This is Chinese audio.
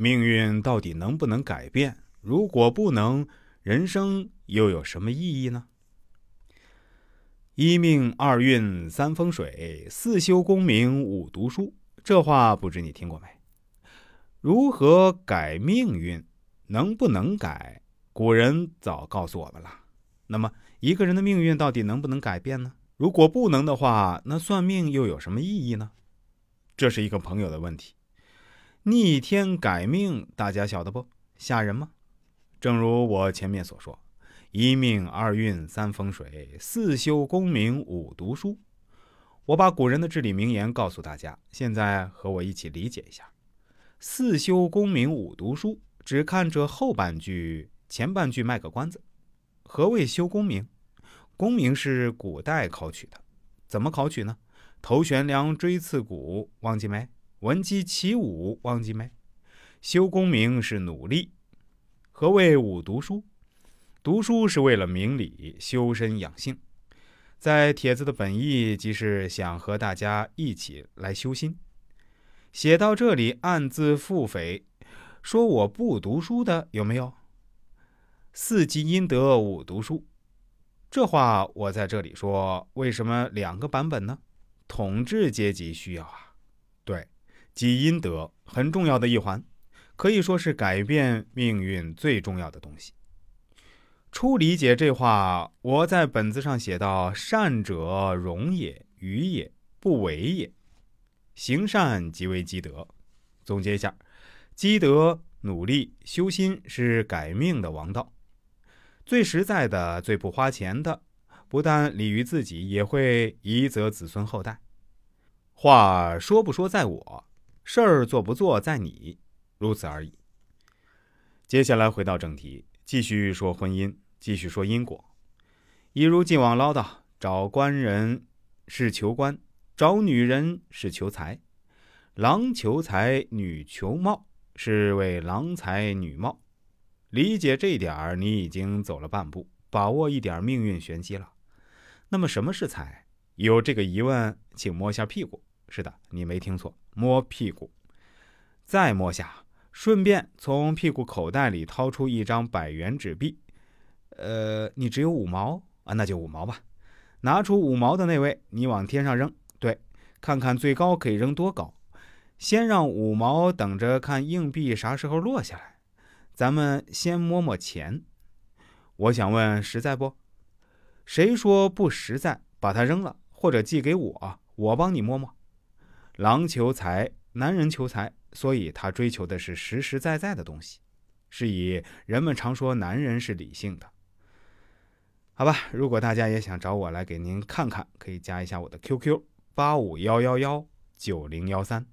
命运到底能不能改变？如果不能，人生又有什么意义呢？一命二运三风水，四修功名五读书。这话不知你听过没？如何改命运？能不能改？古人早告诉我们了。那么，一个人的命运到底能不能改变呢？如果不能的话，那算命又有什么意义呢？这是一个朋友的问题。逆天改命，大家晓得不？吓人吗？正如我前面所说，一命二运三风水，四修功名五读书。我把古人的至理名言告诉大家，现在和我一起理解一下。四修功名五读书，只看这后半句，前半句卖个关子。何谓修功名？功名是古代考取的，怎么考取呢？头悬梁，锥刺股，忘记没？闻鸡起舞，忘记没？修功名是努力。何谓五读书？读书是为了明理，修身养性。在帖子的本意，即是想和大家一起来修心。写到这里，暗自腹诽，说我不读书的有没有？四积阴德，五读书，这话我在这里说，为什么两个版本呢？统治阶级需要啊。对，积阴德很重要的一环，可以说是改变命运最重要的东西。初理解这话，我在本子上写到：善者容也，愚也，不为也。行善即为积德。总结一下，积德、努力、修心是改命的王道。最实在的、最不花钱的，不但利于自己，也会宜泽子孙后代。话说不说在我，事儿做不做在你，如此而已。接下来回到正题，继续说婚姻，继续说因果。一如既往唠叨：找官人是求官。找女人是求财，郎求财，女求貌，是为郎才女貌。理解这点儿，你已经走了半步，把握一点命运玄机了。那么什么是财？有这个疑问，请摸一下屁股。是的，你没听错，摸屁股。再摸下，顺便从屁股口袋里掏出一张百元纸币。呃，你只有五毛啊？那就五毛吧。拿出五毛的那位，你往天上扔。对，看看最高可以扔多高，先让五毛等着看硬币啥时候落下来。咱们先摸摸钱。我想问，实在不？谁说不实在？把它扔了，或者寄给我，我帮你摸摸。狼求财，男人求财，所以他追求的是实实在在的东西。是以人们常说男人是理性的。好吧，如果大家也想找我来给您看看，可以加一下我的 QQ。八五幺幺幺九零幺三。